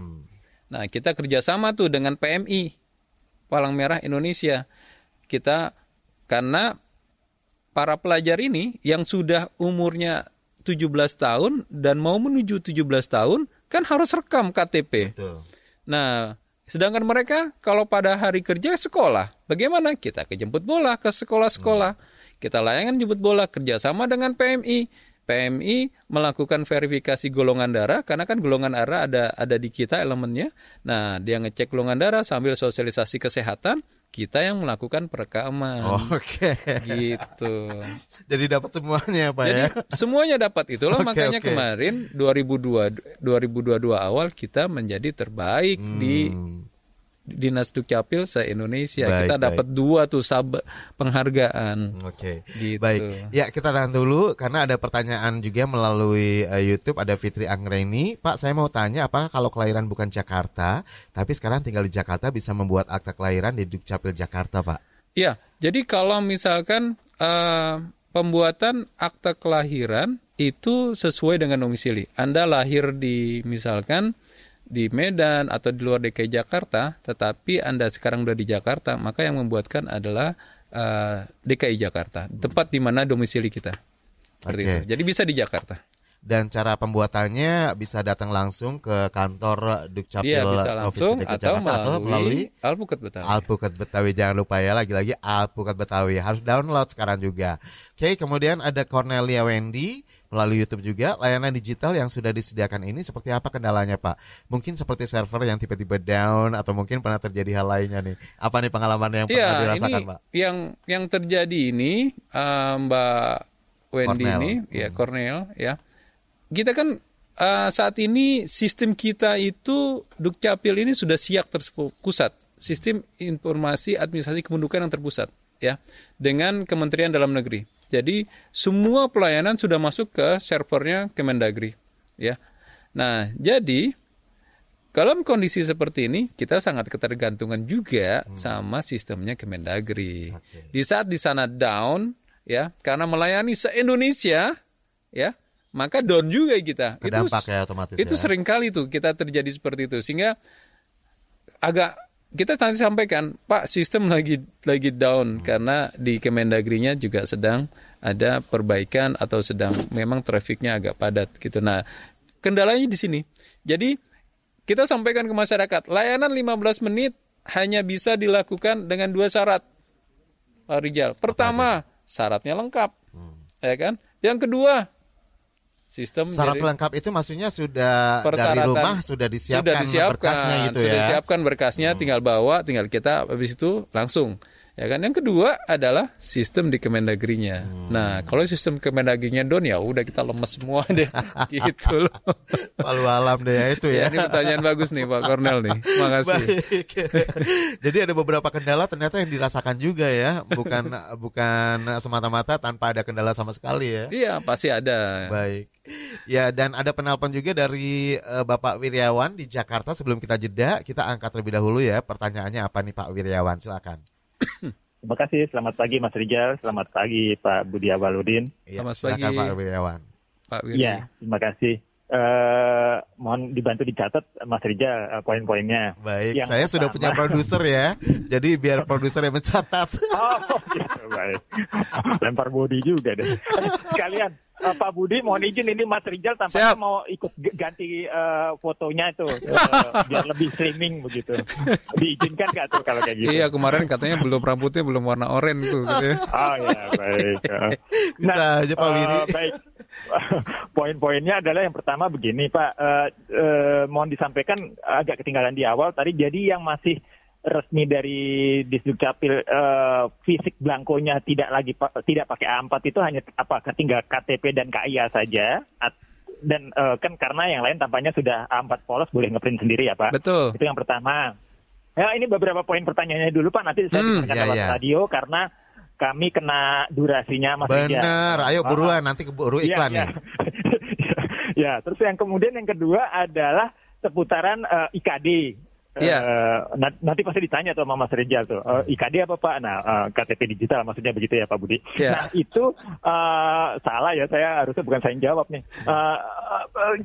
Nah, kita kerjasama tuh dengan PMI Palang Merah Indonesia. Kita karena para pelajar ini yang sudah umurnya 17 tahun dan mau menuju 17 tahun kan harus rekam KTP. Betul. Nah, sedangkan mereka kalau pada hari kerja sekolah, bagaimana? Kita ke jemput bola ke sekolah-sekolah. Kita layangan jemput bola kerjasama dengan PMI. PMI melakukan verifikasi golongan darah karena kan golongan darah ada ada di kita elemennya. Nah, dia ngecek golongan darah sambil sosialisasi kesehatan. Kita yang melakukan perekaman. Oke. Gitu. Jadi dapat semuanya Pak Jadi ya. semuanya dapat itulah Oke, makanya oke. kemarin 2002 2022 awal kita menjadi terbaik di Dinas Dukcapil se-Indonesia. Baik, kita dapat dua tuh sab penghargaan. Oke. Gitu. Baik. Ya, kita tahan dulu karena ada pertanyaan juga melalui eh, YouTube ada Fitri Anggreni. Pak, saya mau tanya apakah kalau kelahiran bukan Jakarta, tapi sekarang tinggal di Jakarta bisa membuat akta kelahiran di Dukcapil Jakarta, Pak? Ya, jadi kalau misalkan eh, pembuatan akta kelahiran itu sesuai dengan domisili. Anda lahir di misalkan di Medan atau di luar DKI Jakarta, tetapi Anda sekarang udah di Jakarta, maka yang membuatkan adalah eh, DKI Jakarta, tempat di mana domisili kita. Seperti Oke. itu. Jadi bisa di Jakarta. Dan cara pembuatannya bisa datang langsung ke kantor Dukcapil Dia bisa Provinsi langsung DKI atau Jakarta melalui Alpukat Betawi. Alpukat Betawi jangan lupa ya lagi-lagi Alpukat Betawi harus download sekarang juga. Oke, kemudian ada Cornelia Wendy melalui YouTube juga layanan digital yang sudah disediakan ini seperti apa kendalanya Pak? Mungkin seperti server yang tiba-tiba down atau mungkin pernah terjadi hal lainnya nih. Apa nih pengalaman yang pernah Iya, dirasakan ini Pak? yang yang terjadi ini eh, Mbak Wendy Cornel. ini, ya Cornel, ya. Kita kan eh, saat ini sistem kita itu Dukcapil ini sudah siap terpusat, sistem informasi administrasi kependudukan yang terpusat, ya, dengan Kementerian Dalam Negeri. Jadi semua pelayanan sudah masuk ke servernya Kemendagri, ya. Nah, jadi dalam kondisi seperti ini, kita sangat ketergantungan juga sama sistemnya Kemendagri. Di saat di sana down, ya, karena melayani se-Indonesia, ya, maka down juga kita. Terdampak itu, ya otomatis Itu ya. sering kali tuh kita terjadi seperti itu, sehingga agak kita nanti sampaikan, Pak, sistem lagi lagi down karena di Kemendagrinya juga sedang ada perbaikan atau sedang memang trafiknya agak padat gitu. Nah, kendalanya di sini. Jadi kita sampaikan ke masyarakat, layanan 15 menit hanya bisa dilakukan dengan dua syarat. Pak Rijal. Pertama, syaratnya lengkap. Ya kan? Yang kedua, sistem Syarat dari- lengkap itu maksudnya sudah dari rumah sudah disiapkan, sudah disiapkan berkasnya gitu sudah ya. disiapkan berkasnya tinggal bawa tinggal kita habis itu langsung ya kan? Yang kedua adalah sistem di Kemendagrinya. Nah kalau sistem Kemendagrinya down ya udah kita lemes semua deh. Gitu loh. Palu alam deh ya itu ya. Ya. ini pertanyaan bagus nih Pak Cornel nih. Makasih. Baik. Jadi ada beberapa kendala ternyata yang dirasakan juga ya, bukan bukan semata-mata tanpa ada kendala sama sekali ya. iya pasti ada. Baik. Ya dan ada penelpon juga dari eh, Bapak Wiryawan di Jakarta. Sebelum kita jeda kita angkat terlebih dahulu ya. Pertanyaannya apa nih Pak Wiryawan silakan. Terima kasih. Selamat pagi Mas Rijal. Selamat pagi Pak Budi Awaludin. Iya, Selamat silakan pagi. Pak Wiryawan. Pak Wiri Iya, terima kasih. eh, mohon dibantu dicatat Mas Rijal eh, poin-poinnya. Baik, Yang saya sudah punya pertama- produser ya. Jadi biar produser yang mencatat. Oh, gitu, baik. Lempar body juga deh. Sekalian, eh, Pak Budi mohon izin ini Mas Rijal tampaknya Siap. mau ikut ganti eh, fotonya itu eh, biar lebih streaming begitu. Diizinkan nggak tuh kalau kayak gitu? Iya kemarin katanya belum rambutnya belum warna oranye tuh. katanya. Oh ya baik. Bisa aja, Pak Wiri. baik. Poin-poinnya adalah yang pertama begini Pak, Eh, eh, mohon disampaikan agak ketinggalan di awal tadi. Jadi yang masih resmi dari Disduk Capil eh, fisik blankonya tidak lagi pa- tidak pakai A4 itu hanya apa tinggal KTP dan KIA saja. At- Dan eh, kan karena yang lain tampaknya sudah A4 polos boleh ngeprint sendiri ya Pak. Betul. Itu yang pertama. Ya ini beberapa poin pertanyaannya dulu Pak. Nanti saya Hmm, dengarkan ya, lewat ya. radio karena kami kena durasinya Mas. Bener, ayo Ah, buruan nanti keburu Iya, iklan iya. nih. ya, terus yang kemudian yang kedua adalah seputaran eh, IKD. Iya. Eh, na- nanti pasti ditanya tuh sama Mas Rijal tuh, eh, IKD apa Pak? Nah, eh, KTP digital maksudnya begitu ya Pak Budi. Iya. Nah, itu eh, salah ya saya harusnya bukan saya yang jawab nih. Eh, eh,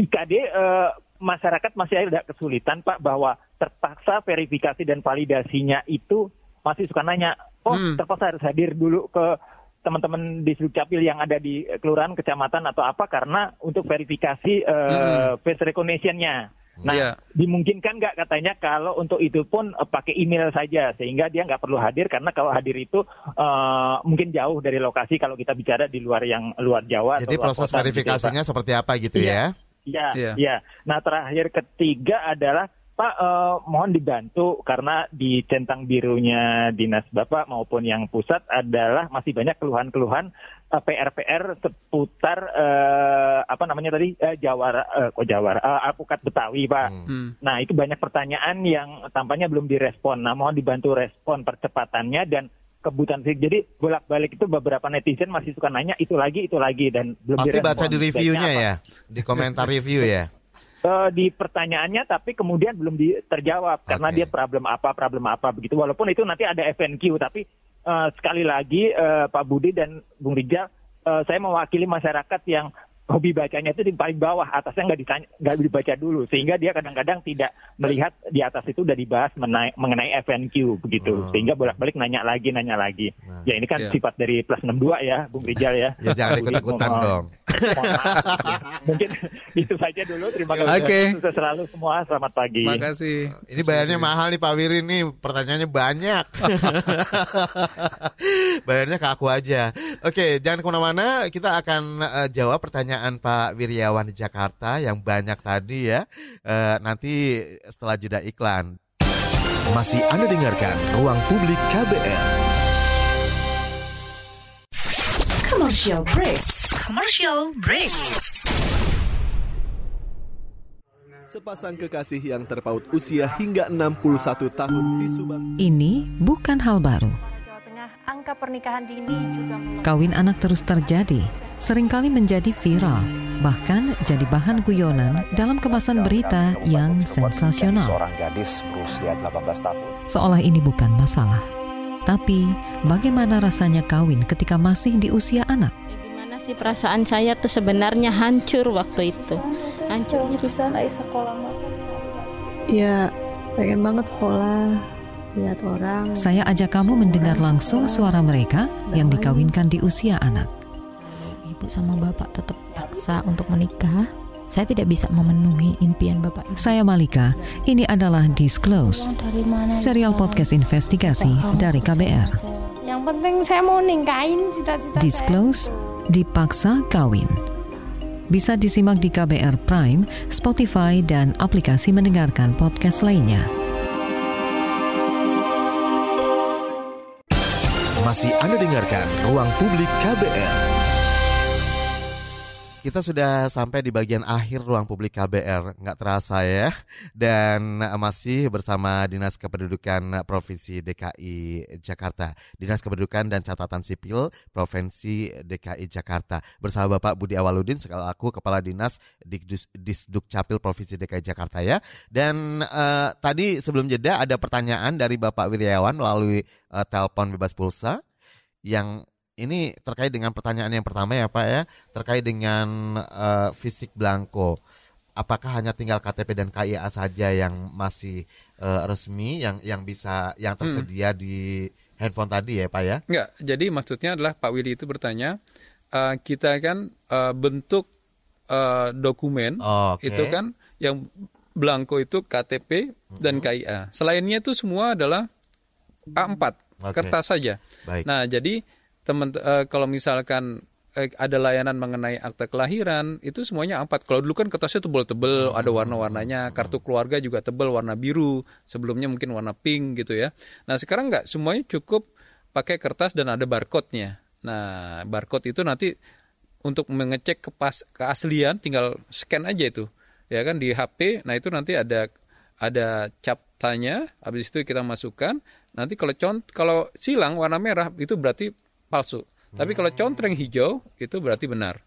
IKD eh, masyarakat masih ada kesulitan Pak bahwa terpaksa verifikasi dan validasinya itu masih suka nanya, oh Hmm. terpaksa harus hadir dulu ke teman-teman di Capil yang ada di kelurahan, kecamatan atau apa karena untuk verifikasi eh, face recognition-nya. Nah, Iya. dimungkinkan nggak katanya kalau untuk itu pun eh, pakai email saja sehingga dia nggak perlu hadir karena kalau hadir itu eh, mungkin jauh dari lokasi kalau kita bicara di luar yang luar Jawa. Jadi atau luar proses kota, begitu ya, verifikasinya seperti apa gitu Iya. ya? Iya, Iya. iya. Nah terakhir ketiga adalah Pak eh, mohon dibantu karena di centang birunya dinas Bapak maupun yang pusat adalah masih banyak keluhan-keluhan eh, PR-PR seputar eh, apa namanya tadi eh, Jawara, eh, kok Jawara, eh, alpukat Betawi Pak. Hmm. Nah itu banyak pertanyaan yang tampaknya belum direspon. Nah mohon dibantu respon percepatannya dan kebutuhan fisik. Jadi bolak-balik itu beberapa netizen masih suka nanya itu lagi itu lagi dan belum Pasti direspon. baca di reviewnya ya, di komentar review ya. Eh, di pertanyaannya tapi kemudian belum di, terjawab karena Oke. dia problem apa problem apa begitu walaupun itu nanti ada FNQ tapi eh, sekali lagi eh, Pak Budi dan Bung Rijal eh, saya mewakili masyarakat yang hobi bacanya itu di paling bawah atasnya nggak ditanya nggak dibaca dulu sehingga dia kadang-kadang tidak melihat di atas itu udah dibahas menai- mengenai FNQ begitu Oh. sehingga bolak-balik nanya lagi nanya lagi Nah. ya ini kan Iya. sifat dari plus 62 ya Bung Rijal ya Ya jangan ikut-ikutan mohon- dong. mungkin itu saja dulu terima kasih Oke. Sukses selalu semua selamat pagi Makasih. Ini bayarnya mahal nih Pak Wiri nih, pertanyaannya banyak. bayarnya ke aku aja. Oke, jangan ke mana-mana, kita akan eh, jawab pertanyaan Pak Wiryawan di Jakarta yang banyak tadi ya. Eh, nanti setelah jeda iklan. Masih Anda dengarkan Ruang Publik KBR. Commercial break. Commercial break. Sepasang kekasih yang terpaut usia hingga 61 tahun di Subang. Ini bukan hal baru. Angka pernikahan dini juga mulai Kawin anak terus terjadi, sering kali menjadi viral, bahkan jadi bahan guyonan dalam kemasan berita yang sensasional. Seorang gadis berusia 18 tahun. Seolah ini bukan masalah. Tapi, bagaimana rasanya kawin ketika masih di usia anak? Gimana sih perasaan saya tuh sebenarnya hancur waktu itu. Hancur. bisa naik sekolah Ya, pengen banget sekolah, lihat orang. Saya ajak kamu mendengar langsung suara mereka yang dikawinkan di usia anak. Ibu sama bapak tetap paksa untuk menikah. Saya tidak bisa memenuhi impian bapak ibu. Saya Malika, ini adalah Disclose, Dari mana? serial podcast investigasi dari KBR. Yang penting saya mau ningkain cita-cita saya. Disclose, dipaksa kawin. Bisa disimak di KBR Prime, Spotify, dan aplikasi mendengarkan podcast lainnya. Masih Anda dengarkan Ruang Publik KBR. Kita sudah sampai di bagian akhir ruang publik KBR, nggak terasa ya. Dan masih bersama Dinas Kependudukan Provinsi DKI Jakarta, Dinas Kependudukan dan Catatan Sipil Provinsi DKI Jakarta. Bersama Bapak Budi Awaludin, selaku Kepala Dinas Disduk Capil Provinsi DKI Jakarta ya. Dan eh, tadi sebelum jeda ada pertanyaan dari Bapak Wiryawan melalui eh, telepon bebas pulsa yang ini terkait dengan pertanyaan yang pertama ya Pak ya, terkait dengan uh, fisik blanko. Apakah hanya tinggal KTP dan KIA saja yang masih uh, resmi yang yang bisa yang Hmm. tersedia di handphone tadi ya Pak ya? Enggak, jadi maksudnya adalah Pak Willy itu bertanya, eh, kita kan eh, bentuk eh, dokumen Oke. itu kan yang blanko itu KTP dan KIA. Selainnya itu semua adalah A4 Oke. kertas saja. Baik. Nah, jadi teman eh, kalau misalkan eh, ada layanan mengenai akta kelahiran itu semuanya A4. Kalau dulu kan kertasnya tebel-tebel, ada warna-warnanya, kartu keluarga juga tebel warna biru, sebelumnya mungkin warna pink gitu ya. Nah, sekarang nggak semuanya cukup pakai kertas dan ada barcode-nya. Nah, barcode itu nanti untuk mengecek kepas keaslian tinggal scan aja itu. Ya kan di HP. Nah, itu nanti ada ada cap tanya, habis itu kita masukkan. Nanti kalau cont kalau silang warna merah itu berarti palsu. Tapi kalau contreng hijau itu berarti benar.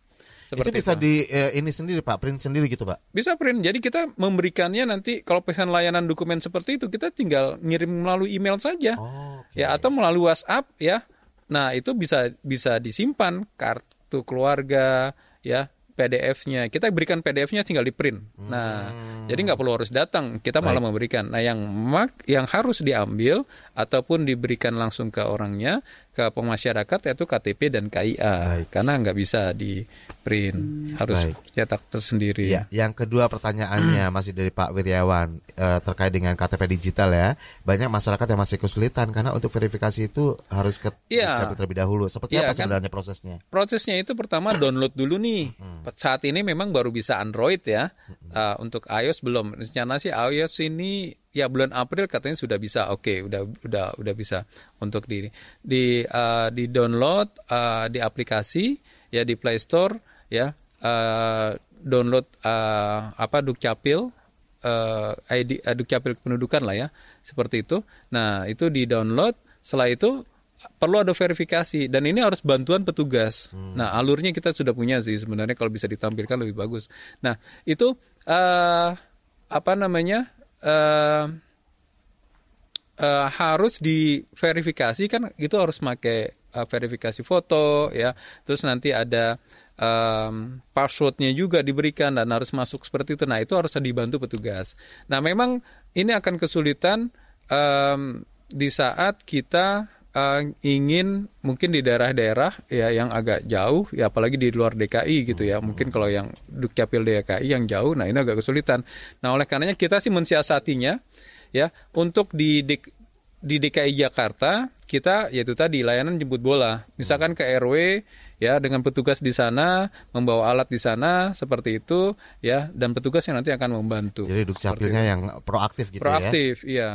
itu bisa di eh, ini sendiri Pak, print sendiri gitu Pak. Bisa print. Jadi kita memberikannya nanti kalau pesan layanan dokumen seperti itu kita tinggal ngirim melalui email saja. Ya atau melalui WhatsApp ya. Nah, itu bisa bisa disimpan kartu keluarga ya PDF-nya. Kita berikan PDF-nya tinggal di print. Nah, jadi nggak perlu harus datang. Kita malah memberikan. Nah, yang mak yang harus diambil ataupun diberikan langsung ke orangnya ke pemasyarakat yaitu KTP dan KIA. Karena nggak bisa di print, harus Baik. cetak tersendiri. Ya, yang kedua pertanyaannya masih dari Pak Wiryawan eh, terkait dengan KTP digital ya. Banyak masyarakat yang masih kesulitan karena untuk verifikasi itu harus ke dicabut terlebih dahulu. Seperti Iya, apa kan? sebenarnya prosesnya? Prosesnya itu pertama download dulu nih. Saat ini memang baru bisa Android ya. Uh, untuk iOS belum. Rencana sih iOS ini ya bulan April katanya sudah bisa. Oke, udah udah udah bisa untuk di di uh, di download uh, di aplikasi ya di Play Store ya. Uh, download uh, apa Dukcapil uh, ID uh, Dukcapil kependudukan lah ya. Seperti itu. Nah, itu di download. Setelah itu perlu ada verifikasi dan ini harus bantuan petugas. Nah, alurnya kita sudah punya sih sebenarnya kalau bisa ditampilkan lebih bagus. Nah, itu eh apa namanya? eh eh, harus diverifikasi kan itu harus pakai eh, verifikasi foto ya. Terus nanti ada em, passwordnya juga diberikan dan harus masuk seperti itu. Nah, itu harus dibantu petugas. Nah, memang ini akan kesulitan em, di saat kita eh, ingin mungkin di daerah-daerah ya yang agak jauh ya apalagi di luar DKI gitu ya. Mungkin kalau yang Dukcapil DKI yang jauh nah ini agak kesulitan. Nah oleh karenanya kita sih mensiasatinya ya untuk di di DKI Jakarta kita yaitu tadi layanan jemput bola. Misalkan ke RW ya dengan petugas di sana membawa alat di sana seperti itu ya dan petugas yang nanti akan membantu. Jadi Dukcapilnya yang proaktif gitu ya. proaktif iya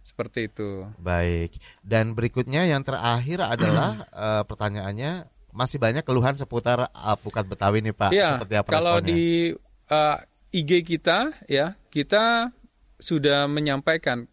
seperti itu Baik. Dan berikutnya yang terakhir adalah eh, pertanyaannya masih banyak keluhan seputar alpukat Betawi nih Pak. Iya, Seperti apa kalau responnya? di uh, IG kita ya kita sudah menyampaikan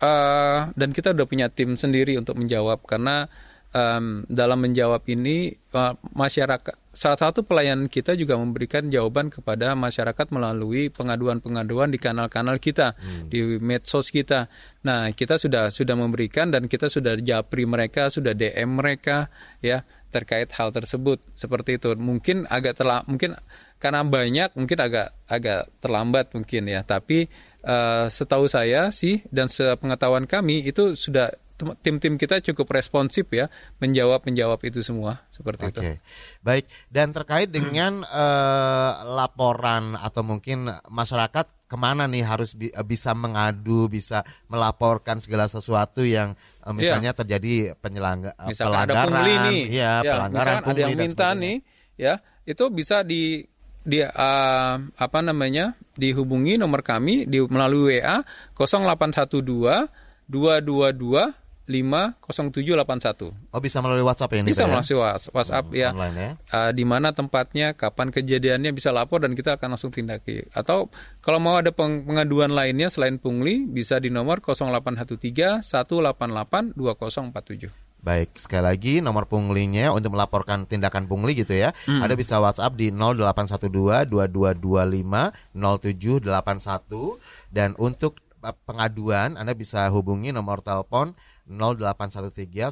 uh, dan kita udah punya tim sendiri untuk menjawab karena um, dalam menjawab ini uh, masyarakat salah satu pelayanan kita juga memberikan jawaban kepada masyarakat melalui pengaduan-pengaduan di kanal-kanal kita di medsos kita. Nah kita sudah sudah memberikan dan kita sudah japri mereka sudah DM mereka ya terkait hal tersebut seperti itu. Mungkin agak terla mungkin karena banyak mungkin agak agak terlambat mungkin ya tapi eh, setahu saya sih dan sepengetahuan kami itu sudah tim-tim kita cukup responsif ya menjawab menjawab itu semua seperti itu. Oke, baik. Dan terkait dengan eh, laporan atau mungkin masyarakat ke mana nih harus bi- bisa mengadu, bisa melaporkan segala sesuatu yang eh, misalnya terjadi penyelangga eh, Iya. Misalkan ada pelanggaran, pungli nih, ya, pelanggaran misalkan ada yang minta nih, ya itu bisa di di eh, apa namanya dihubungi nomor kami di melalui WA 0812 222 50781. Oh bisa melalui WhatsApp ya ini Bisa ya? melalui Whats- WhatsApp ya. online ya. Eh, di mana tempatnya, kapan kejadiannya bisa lapor dan kita akan langsung tindaki. Atau kalau mau ada peng- pengaduan lainnya selain pungli bisa di nomor 0813 188 2047. Baik, sekali lagi nomor punglinya untuk melaporkan tindakan pungli gitu ya. Hmm. Ada bisa WhatsApp di 0812 2225 0781 dan untuk pengaduan Anda bisa hubungi nomor telepon 0813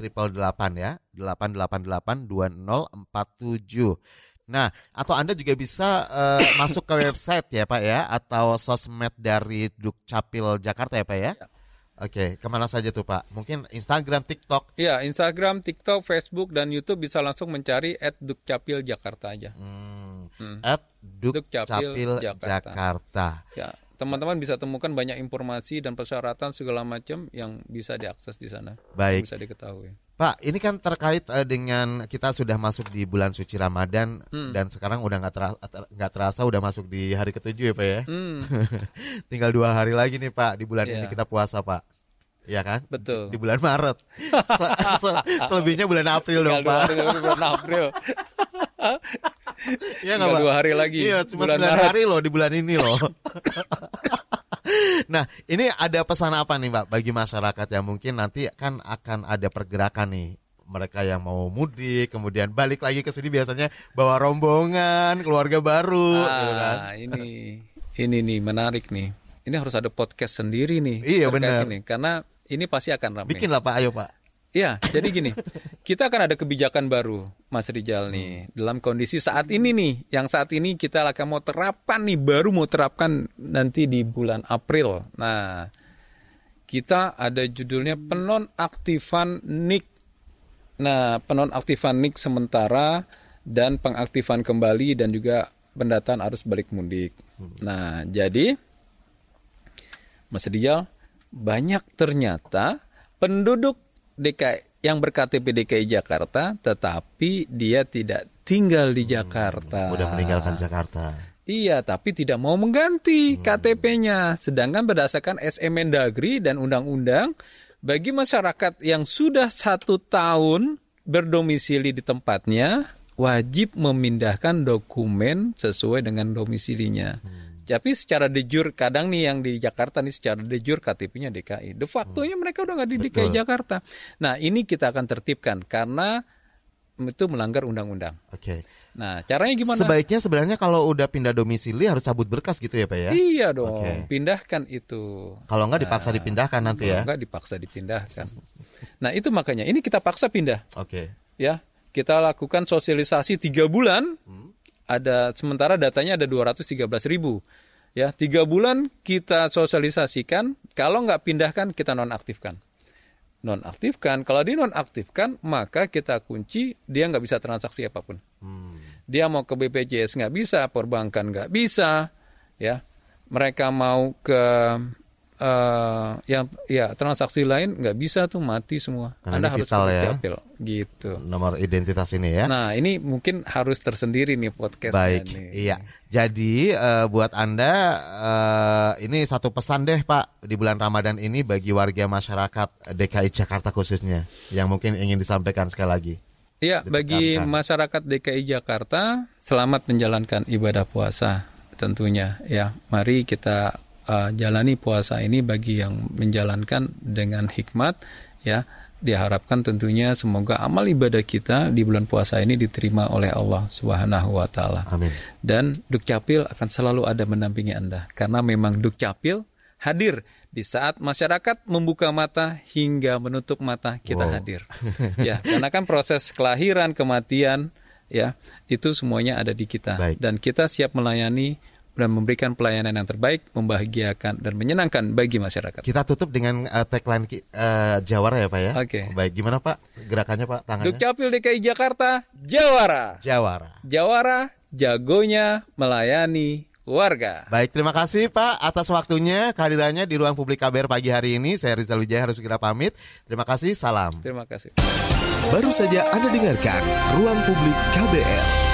1888 ya 888 2047. Nah, atau Anda juga bisa uh, masuk ke website ya Pak ya atau sosmed dari Dukcapil Jakarta ya Pak ya. Oke, ke mana saja tuh Pak? Mungkin Instagram, TikTok? Ya, Instagram, TikTok, Facebook, dan YouTube bisa langsung mencari at Dukcapil Jakarta aja. Hmm. Hmm. At Dukcapil, Dukcapil Jakarta. Jakarta. Ya, teman-teman bisa temukan banyak informasi dan persyaratan segala macam yang bisa diakses di sana. Baik. Bisa diketahui. Pak, ini kan terkait uh, dengan kita sudah masuk di bulan suci Ramadan hmm. dan sekarang udah nggak terasa, nggak terasa udah masuk di hari ketujuh ya Pak ya. Hmm. Tinggal dua hari lagi nih Pak di bulan yeah. ini kita puasa Pak. Iya kan? Betul. Di bulan Maret. se -se Selebihnya bulan April dong Pak. bulan April. ya nggak? Dua hari lagi. Iya, cuma sembilan hari loh di bulan ini loh. nah, ini ada pesan apa nih Mbak bagi masyarakat yang mungkin nanti kan akan ada pergerakan nih mereka yang mau mudik kemudian balik lagi ke sini biasanya bawa rombongan keluarga baru ah, gitu kan. ini ini nih menarik nih ini harus ada podcast sendiri nih iya benar ini karena ini pasti akan ramai bikin lah pak ayo pak Iya, jadi gini, kita akan ada kebijakan baru, Mas Rijal nih, hmm. dalam kondisi saat ini nih, yang saat ini kita akan mau terapkan nih, baru mau terapkan nanti di bulan April. Nah, kita ada judulnya penonaktifan NIK. Nah, penonaktifan NIK sementara dan pengaktifan kembali dan juga pendataan arus balik mudik. Hmm. Nah, jadi Mas Rijal, banyak ternyata penduduk DKI yang berKTP DKI Jakarta tetapi dia tidak tinggal di Jakarta. Hmm, udah meninggalkan Jakarta. Iya, tapi tidak mau mengganti hmm. KTP-nya. Sedangkan berdasarkan SM Mendagri dan undang-undang, bagi masyarakat yang sudah satu tahun berdomisili di tempatnya, wajib memindahkan dokumen sesuai dengan domisilinya. Hmm. Tapi secara de jure kadang nih yang di Jakarta nih secara de jure KTP-nya DKI. De facto-nya mereka udah nggak di DKI Jakarta. Nah ini kita akan tertibkan karena itu melanggar undang-undang. Oke. Okay. Nah caranya gimana? Sebaiknya sebenarnya kalau udah pindah domisili harus cabut berkas gitu ya pak ya? Iya dong. Okay. Pindahkan itu. Kalau nggak dipaksa nah, dipindahkan nanti ya? Kalau nggak dipaksa dipindahkan. nah itu makanya ini kita paksa pindah. Oke. Okay. Ya kita lakukan sosialisasi tiga bulan. Hmm ada sementara datanya ada 213 ribu. Ya, tiga bulan kita sosialisasikan. Kalau nggak pindahkan kita nonaktifkan. Nonaktifkan. Kalau di nonaktifkan maka kita kunci dia nggak bisa transaksi apa pun. Hmm. Dia mau ke BPJS nggak bisa, perbankan nggak bisa, ya. Mereka mau ke uh, yang ya transaksi lain nggak bisa tuh mati semua. Karena Anda harus vital ya. Capil, gitu. Nomor identitas ini ya. Nah ini mungkin harus tersendiri nih podcast. Baik, nih. iya. Jadi uh, buat anda uh, ini satu pesan deh Pak di bulan Ramadan ini bagi warga masyarakat DKI Jakarta khususnya yang mungkin ingin disampaikan sekali lagi. Iya, bagi masyarakat DKI Jakarta selamat menjalankan ibadah puasa tentunya ya. Mari kita uh, jalani puasa ini bagi yang menjalankan dengan hikmat ya diharapkan tentunya semoga amal ibadah kita di bulan puasa ini diterima oleh Allah Subhanahu wa taala. Amin. Dan Dukcapil akan selalu ada mendampingi Anda karena memang Dukcapil hadir di saat masyarakat membuka mata hingga menutup mata kita wow. hadir. ya, karena kan proses kelahiran, kematian ya, itu semuanya ada di kita Baik. dan kita siap melayani dan memberikan pelayanan yang terbaik, membahagiakan dan menyenangkan bagi masyarakat. Kita tutup dengan uh, tagline uh, Jawara ya Pak ya. Oke. Okay. Baik, gimana Pak gerakannya Pak tangannya? Dukcapil DKI Jakarta, Jawara. Jawara. Jawara, jagonya melayani warga. Baik, terima kasih Pak atas waktunya kehadirannya di ruang publik KBR pagi hari ini. Saya Rizal Wijaya harus segera pamit. Terima kasih, salam. Terima kasih. Baru saja Anda dengarkan Ruang Publik KBR.